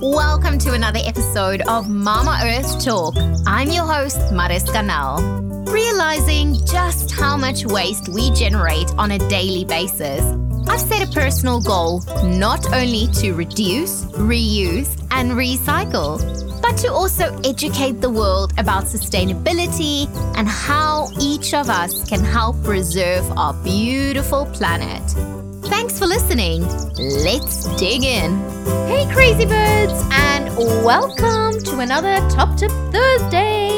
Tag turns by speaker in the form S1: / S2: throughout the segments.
S1: Welcome to another episode of Mama Earth Talk. I'm your host, Mariska Nel. Realizing just how much waste we generate on a daily basis, I've set a personal goal not only to reduce, reuse, and recycle, but to also educate the world about sustainability and how each of us can help preserve our beautiful planet. Thanks for listening. Let's dig in. Hey, crazy birds, and welcome to another Top Tip Thursday.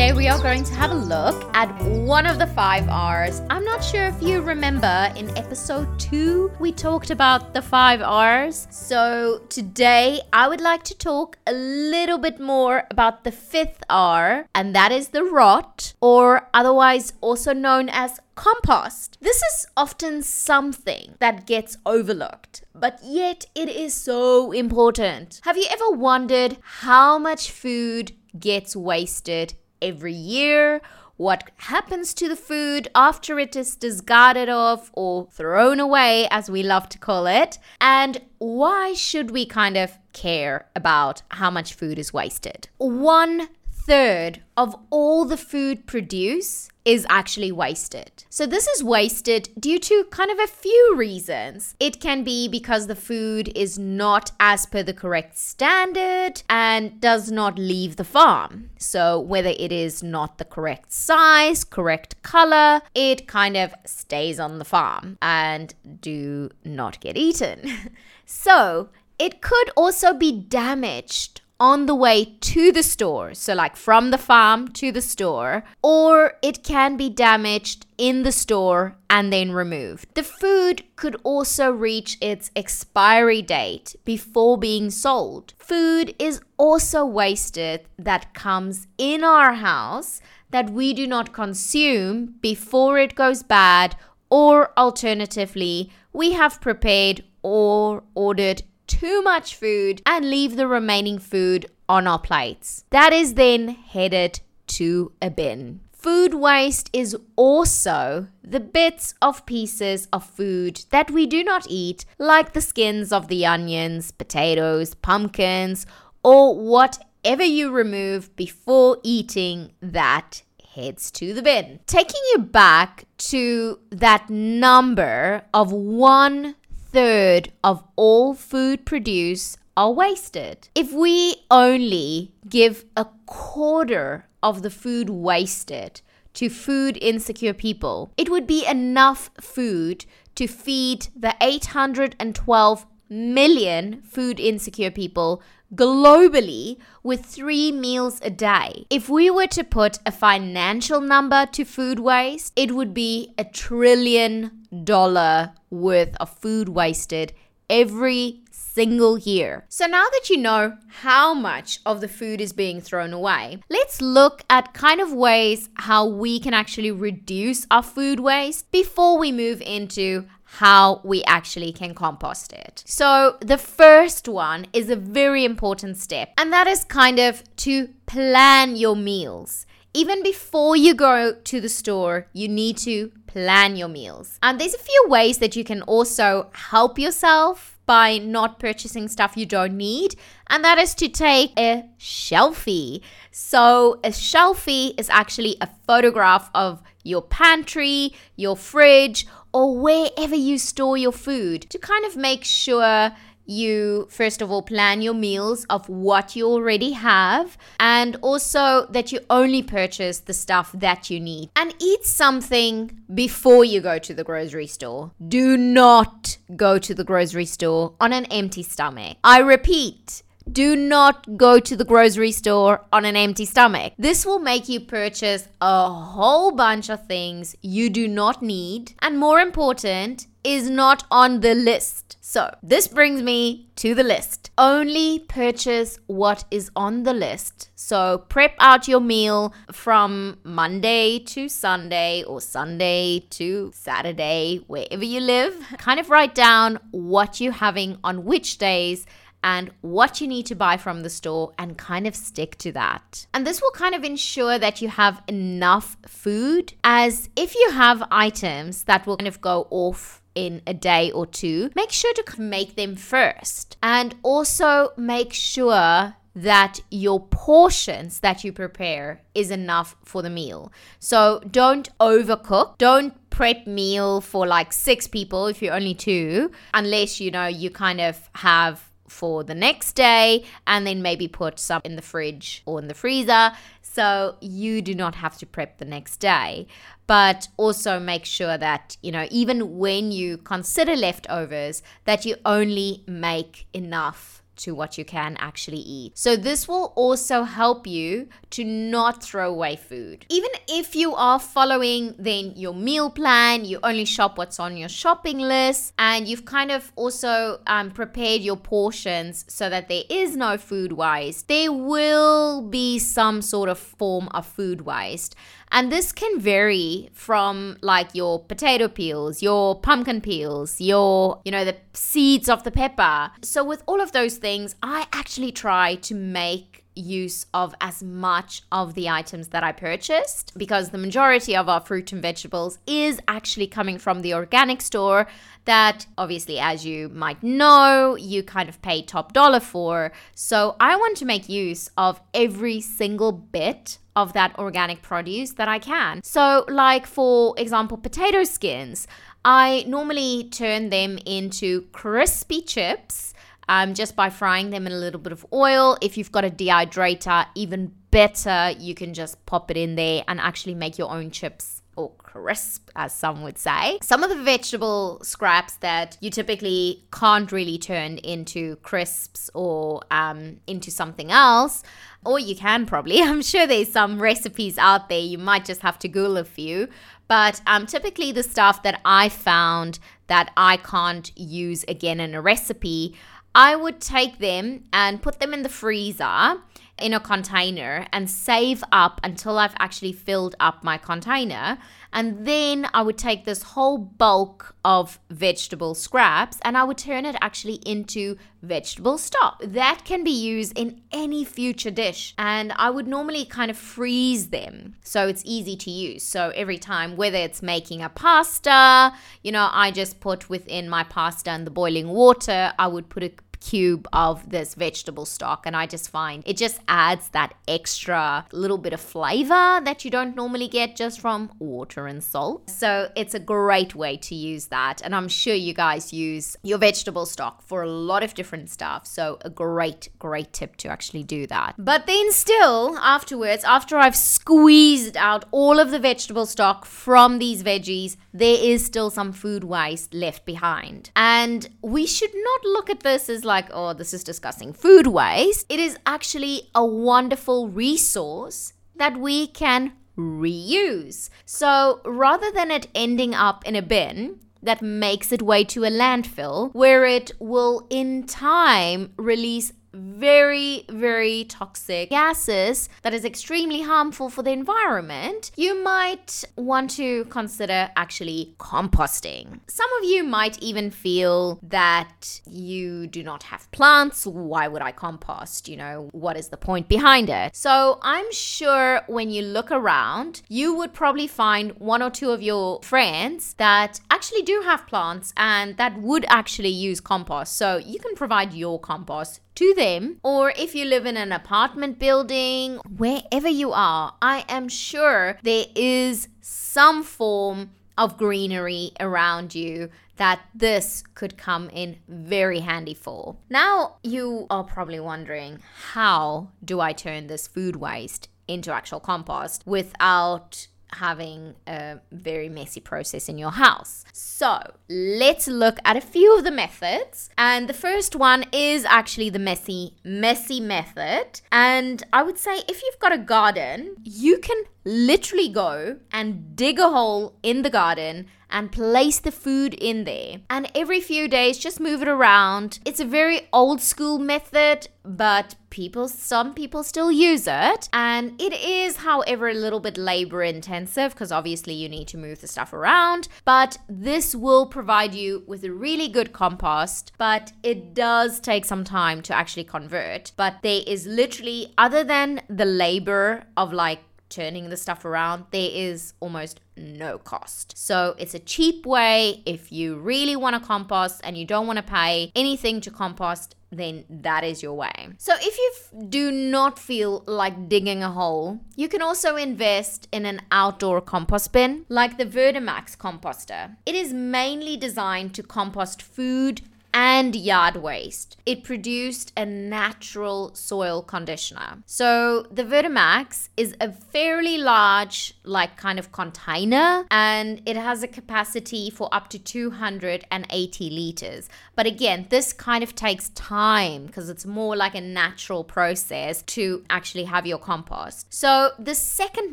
S1: Today, we are going to have a look at one of the five R's. I'm not sure if you remember in episode two, we talked about the five R's. So, today, I would like to talk a little bit more about the fifth R, and that is the rot, or otherwise also known as compost. This is often something that gets overlooked, but yet it is so important. Have you ever wondered how much food gets wasted every year? What happens to the food after it is discarded of or thrown away, as we love to call it? And why should we kind of care about how much food is wasted? One third of all the food produced is actually wasted. So, this is wasted due to kind of a few reasons. It can be because the food is not as per the correct standard and does not leave the farm. So, whether it is not the correct size, correct color, it kind of stays on the farm and do not get eaten. so, it could also be damaged on the way to the store, so like from the farm to the store, or it can be damaged in the store and then removed. The food could also reach its expiry date before being sold. Food is also wasted that comes in our house that we do not consume before it goes bad, or alternatively, we have prepared or ordered too much food and leave the remaining food on our plates. That is then headed to a bin. Food waste is also the bits of pieces of food that we do not eat, like the skins of the onions, potatoes, pumpkins, or whatever you remove before eating that heads to the bin. Taking you back to that number of one third of all food produced are wasted. If we only give a quarter of the food wasted to food insecure people, it would be enough food to feed the 812 million food insecure people globally with three meals a day. If we were to put a financial number to food waste, it would be a trillion dollar worth of food wasted every single year. So now that you know how much of the food is being thrown away, let's look at kind of ways how we can actually reduce our food waste before we move into how we actually can compost it. So, the first one is a very important step, and that is kind of to plan your meals. Even before you go to the store, you need to plan your meals. And there's a few ways that you can also help yourself by not purchasing stuff you don't need, and that is to take a shelfie. So, a shelfie is actually a photograph of your pantry, your fridge, or wherever you store your food to kind of make sure you first of all plan your meals of what you already have and also that you only purchase the stuff that you need and eat something before you go to the grocery store. Do not go to the grocery store on an empty stomach. I repeat, do not go to the grocery store on an empty stomach. This will make you purchase a whole bunch of things you do not need, and more important, is not on the list. So, this brings me to the list. Only purchase what is on the list. So, prep out your meal from Monday to Sunday or Sunday to Saturday, wherever you live. Kind of write down what you're having on which days and what you need to buy from the store and kind of stick to that. And this will kind of ensure that you have enough food, as if you have items that will kind of go off in a day or two, make sure to make them first. And also make sure that your portions that you prepare is enough for the meal. So don't overcook. Don't prep meal for like six people if you're only two, unless you know you kind of have for the next day and then maybe put some in the fridge or in the freezer. So you do not have to prep the next day. But also make sure that you know even when you consider leftovers that you only make enough to what you can actually eat. So, this will also help you to not throw away food. Even if you are following then your meal plan, you only shop what's on your shopping list, and you've kind of also um, prepared your portions so that there is no food waste, there will be some sort of form of food waste. And this can vary from like your potato peels, your pumpkin peels, your, you know, the seeds of the pepper. So, with all of those things, I actually try to make use of as much of the items that I purchased because the majority of our fruit and vegetables is actually coming from the organic store that obviously as you might know you kind of pay top dollar for so I want to make use of every single bit of that organic produce that I can. So, like for example, potato skins, I normally turn them into crispy chips um, just by frying them in a little bit of oil. If you've got a dehydrator, even better, you can just pop it in there and actually make your own chips or crisp, as some would say. Some of the vegetable scraps that you typically can't really turn into crisps or um, into something else, or you can probably. I'm sure there's some recipes out there. You might just have to Google a few. But um, typically, the stuff that I found that I can't use again in a recipe, I would take them and put them in the freezer in a container and save up until I've actually filled up my container. And then I would take this whole bulk of vegetable scraps and I would turn it actually into vegetable stock. That can be used in any future dish. And I would normally kind of freeze them so it's easy to use. So every time, whether it's making a pasta, you know, I just put within my pasta and the boiling water, I would put a cube of this vegetable stock. And I just find it just adds that extra little bit of flavor that you don't normally get just from water and salt. So it's a great way to use that. And I'm sure you guys use your vegetable stock for a lot of different stuff. So a great, great tip to actually do that. But then still, afterwards, after I've squeezed out all of the vegetable stock from these veggies, there is still some food waste left behind. And we should not look at this as like, oh, this is disgusting food waste. It is actually a wonderful resource that we can reuse. So rather than it ending up in a bin, that makes its way to a landfill where it will in time release very, very toxic gases that is extremely harmful for the environment, you might want to consider actually composting. Some of you might even feel that you do not have plants. Why would I compost? You know, what is the point behind it? So I'm sure when you look around, you would probably find one or two of your friends that actually do have plants and that would actually use compost. So you can provide your compost to them. Or if you live in an apartment building, wherever you are, I am sure there is some form of greenery around you that this could come in very handy for. Now, you are probably wondering how do I turn this food waste into actual compost without having a very messy process in your house. So, let's look at a few of the methods. And the first one is actually the messy, messy method. And I would say if you've got a garden, you can literally go and dig a hole in the garden and place the food in there. And every few days, just move it around. It's a very old school method, but people, some people still use it. And it is, however, a little bit labor intensive because obviously you need to move the stuff around. But this will provide you with a really good compost, but it does take some time to actually convert. But there is literally, other than the labor of like turning the stuff around, there is almost no cost. So it's a cheap way if you really want to compost and you don't want to pay anything to compost then that is your way. So if you do not feel like digging a hole, you can also invest in an outdoor compost bin like the Vertimax composter. It is mainly designed to compost food and yard waste. It produced a natural soil conditioner. So the Vertimax is a fairly large, like kind of container, and it has a capacity for up to 280 liters. But again, this kind of takes time because it's more like a natural process to actually have your compost. So the second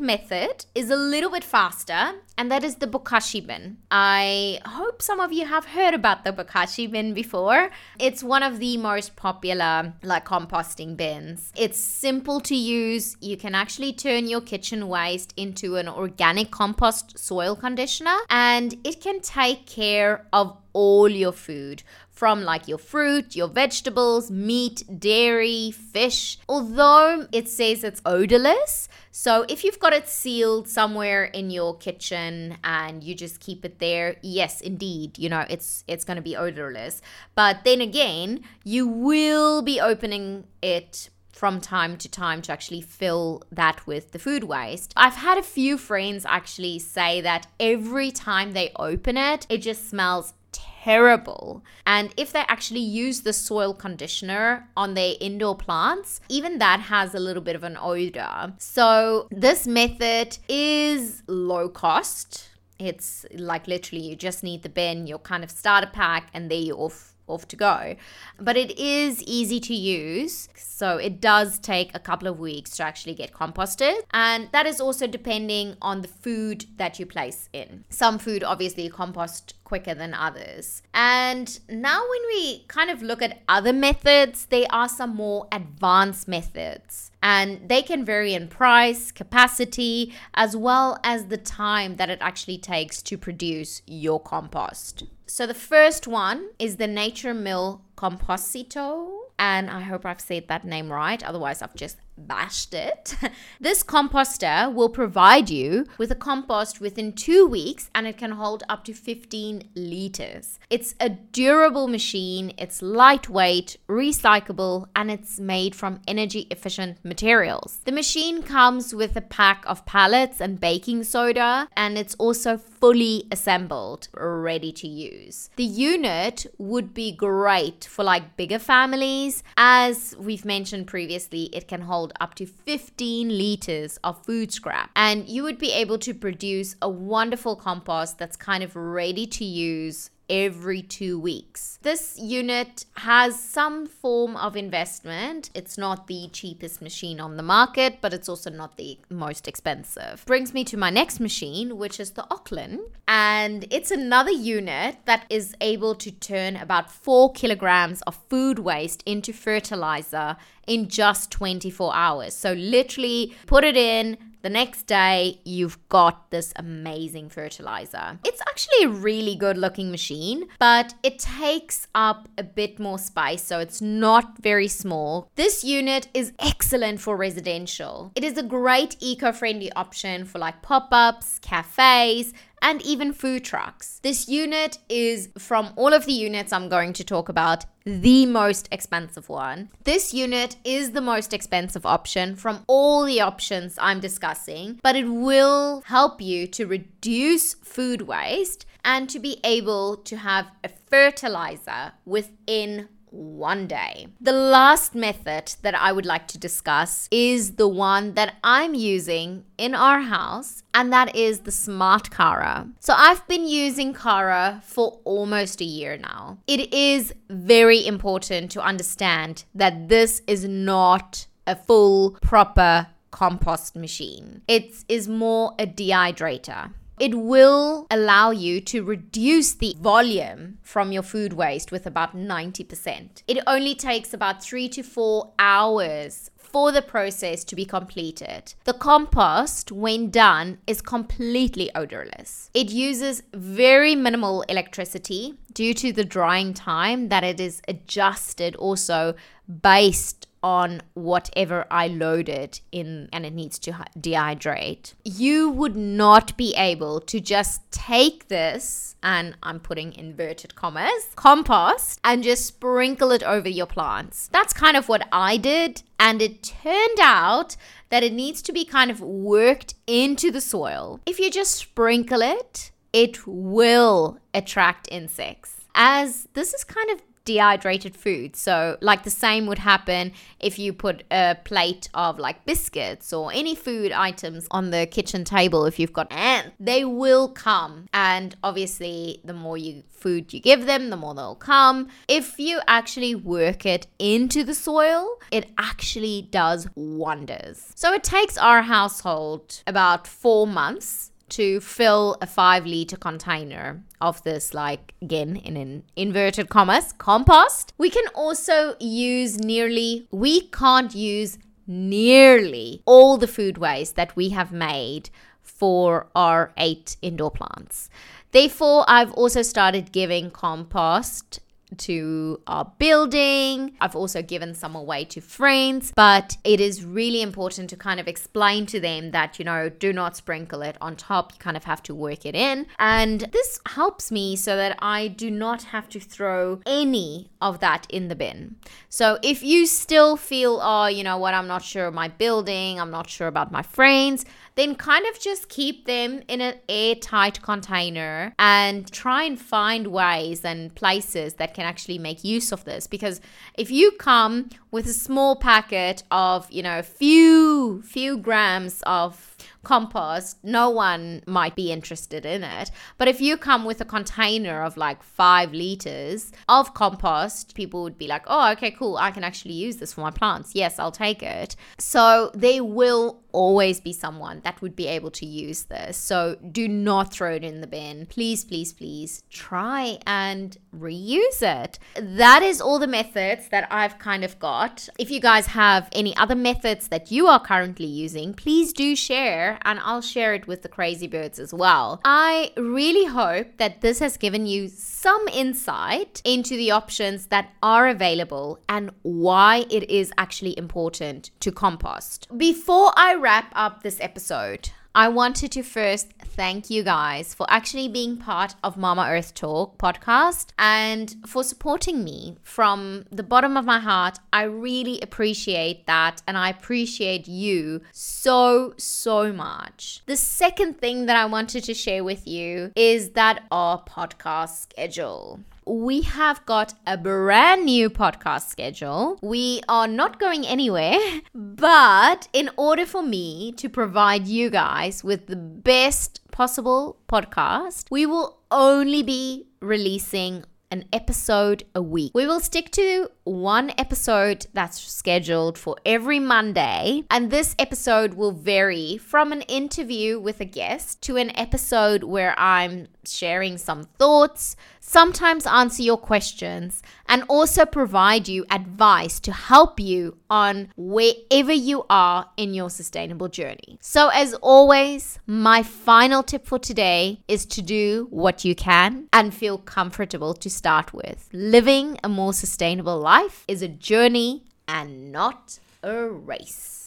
S1: method is a little bit faster and that is the bokashi bin. I hope some of you have heard about the bokashi bin before. It's one of the most popular like composting bins. It's simple to use. You can actually turn your kitchen waste into an organic compost soil conditioner and it can take care of all your food from like your fruit, your vegetables, meat, dairy, fish. Although it says it's odorless, so if you've got it sealed somewhere in your kitchen and you just keep it there, yes, indeed, you know, it's it's going to be odorless. But then again, you will be opening it from time to time to actually fill that with the food waste. I've had a few friends actually say that every time they open it, it just smells terrible. And if they actually use the soil conditioner on their indoor plants, even that has a little bit of an odor. So, this method is low cost. It's like literally you just need the bin, your kind of starter pack, and there you're off off to go. But it is easy to use. So it does take a couple of weeks to actually get composted. And that is also depending on the food that you place in. Some food obviously compost quicker than others. And now, when we kind of look at other methods, there are some more advanced methods. And they can vary in price, capacity, as well as the time that it actually takes to produce your compost. So the first one is the Nature Mill Composito. And I hope I've said that name right. Otherwise, I've just bashed it. this composter will provide you with a compost within two weeks and it can hold up to 15 liters. It's a durable machine, it's lightweight, recyclable, and it's made from energy efficient materials. The machine comes with a pack of pallets and baking soda, and it's also fully assembled, ready to use. The unit would be great for like bigger families. As we've mentioned previously, it can hold hold up to 15 liters of food scrap. And you would be able to produce a wonderful compost that's kind of ready to use every two weeks. This unit has some form of investment. It's not the cheapest machine on the market, but it's also not the most expensive. Brings me to my next machine, which is the Oklin. And it's another unit that is able to turn about four kilograms of food waste into fertilizer in just 24 hours. So, literally, put it in, the next day, you've got this amazing fertilizer. It's actually a really good looking machine, but it takes up a bit more space, so it's not very small. This unit is excellent for residential. It is a great eco friendly option for like pop ups, cafes, and even food trucks. This unit is from all of the units I'm going to talk about the most expensive one. This unit is the most expensive option from all the options I'm discussing, but it will help you to reduce food waste and to be able to have a fertilizer within one day. The last method that I would like to discuss is the one that I'm using in our house, and that is the Smart Cara. So I've been using Cara for almost a year now. It is very important to understand that this is not a full, proper compost machine. It is more a dehydrator. It will allow you to reduce the volume from your food waste with about 90%. It only takes about three to four hours for the process to be completed. The compost, when done, is completely odorless. It uses very minimal electricity due to the drying time that it is adjusted also based on whatever I loaded in and it needs to dehydrate. You would not be able to just take this and I'm putting inverted commas compost and just sprinkle it over your plants. That's kind of what I did and it turned out that it needs to be kind of worked into the soil. If you just sprinkle it, it will attract insects. As this is kind of dehydrated food. So, like the same would happen if you put a plate of like biscuits or any food items on the kitchen table. If you've got ants, they will come. And obviously, the more you food you give them, the more they'll come. If you actually work it into the soil, it actually does wonders. So, it takes our household about four months to fill a five liter container of this, like again in an inverted commas, compost. We can also use nearly, we can't use nearly all the food waste that we have made for our eight indoor plants. Therefore, I've also started giving compost to our building. I've also given some away to friends, but it is really important to kind of explain to them that, you know, do not sprinkle it on top. You kind of have to work it in. And this helps me so that I do not have to throw any of that in the bin. So if you still feel, oh, you know what, I'm not sure of my building, I'm not sure about my friends, then kind of just keep them in an airtight container and try and find ways and places that can actually make use of this. Because if you come with a small packet of, you know, a few, few grams of compost, no one might be interested in it. But if you come with a container of like five liters of compost, people would be like, oh, okay, cool. I can actually use this for my plants. Yes, I'll take it. So they will always be someone that would be able to use this. So do not throw it in the bin. Please, please, please try and reuse it. That is all the methods that I've kind of got. If you guys have any other methods that you are currently using, please do share and I'll share it with the crazy birds as well. I really hope that this has given you some insight into the options that are available and why it is actually important to compost. Before I wrap up this episode, I wanted to first thank you guys for actually being part of Mama Earth Talk podcast and for supporting me from the bottom of my heart. I really appreciate that and I appreciate you so, so much. The second thing that I wanted to share with you is that our podcast schedule we have got a brand new podcast schedule. We are not going anywhere, but in order for me to provide you guys with the best possible podcast, we will only be releasing an episode a week. We will stick to one episode that's scheduled for every Monday, and this episode will vary from an interview with a guest to an episode where I'm sharing some thoughts, sometimes answer your questions, and also provide you advice to help you on wherever you are in your sustainable journey. So, as always, my final tip for today is to do what you can and feel comfortable to start with. Living a more sustainable life is a journey and not a race.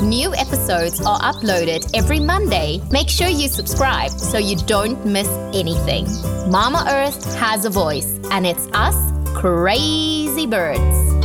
S1: New episodes are uploaded every Monday. Make sure you subscribe so you don't miss anything. Mama Earth has a voice, and it's us, crazy birds.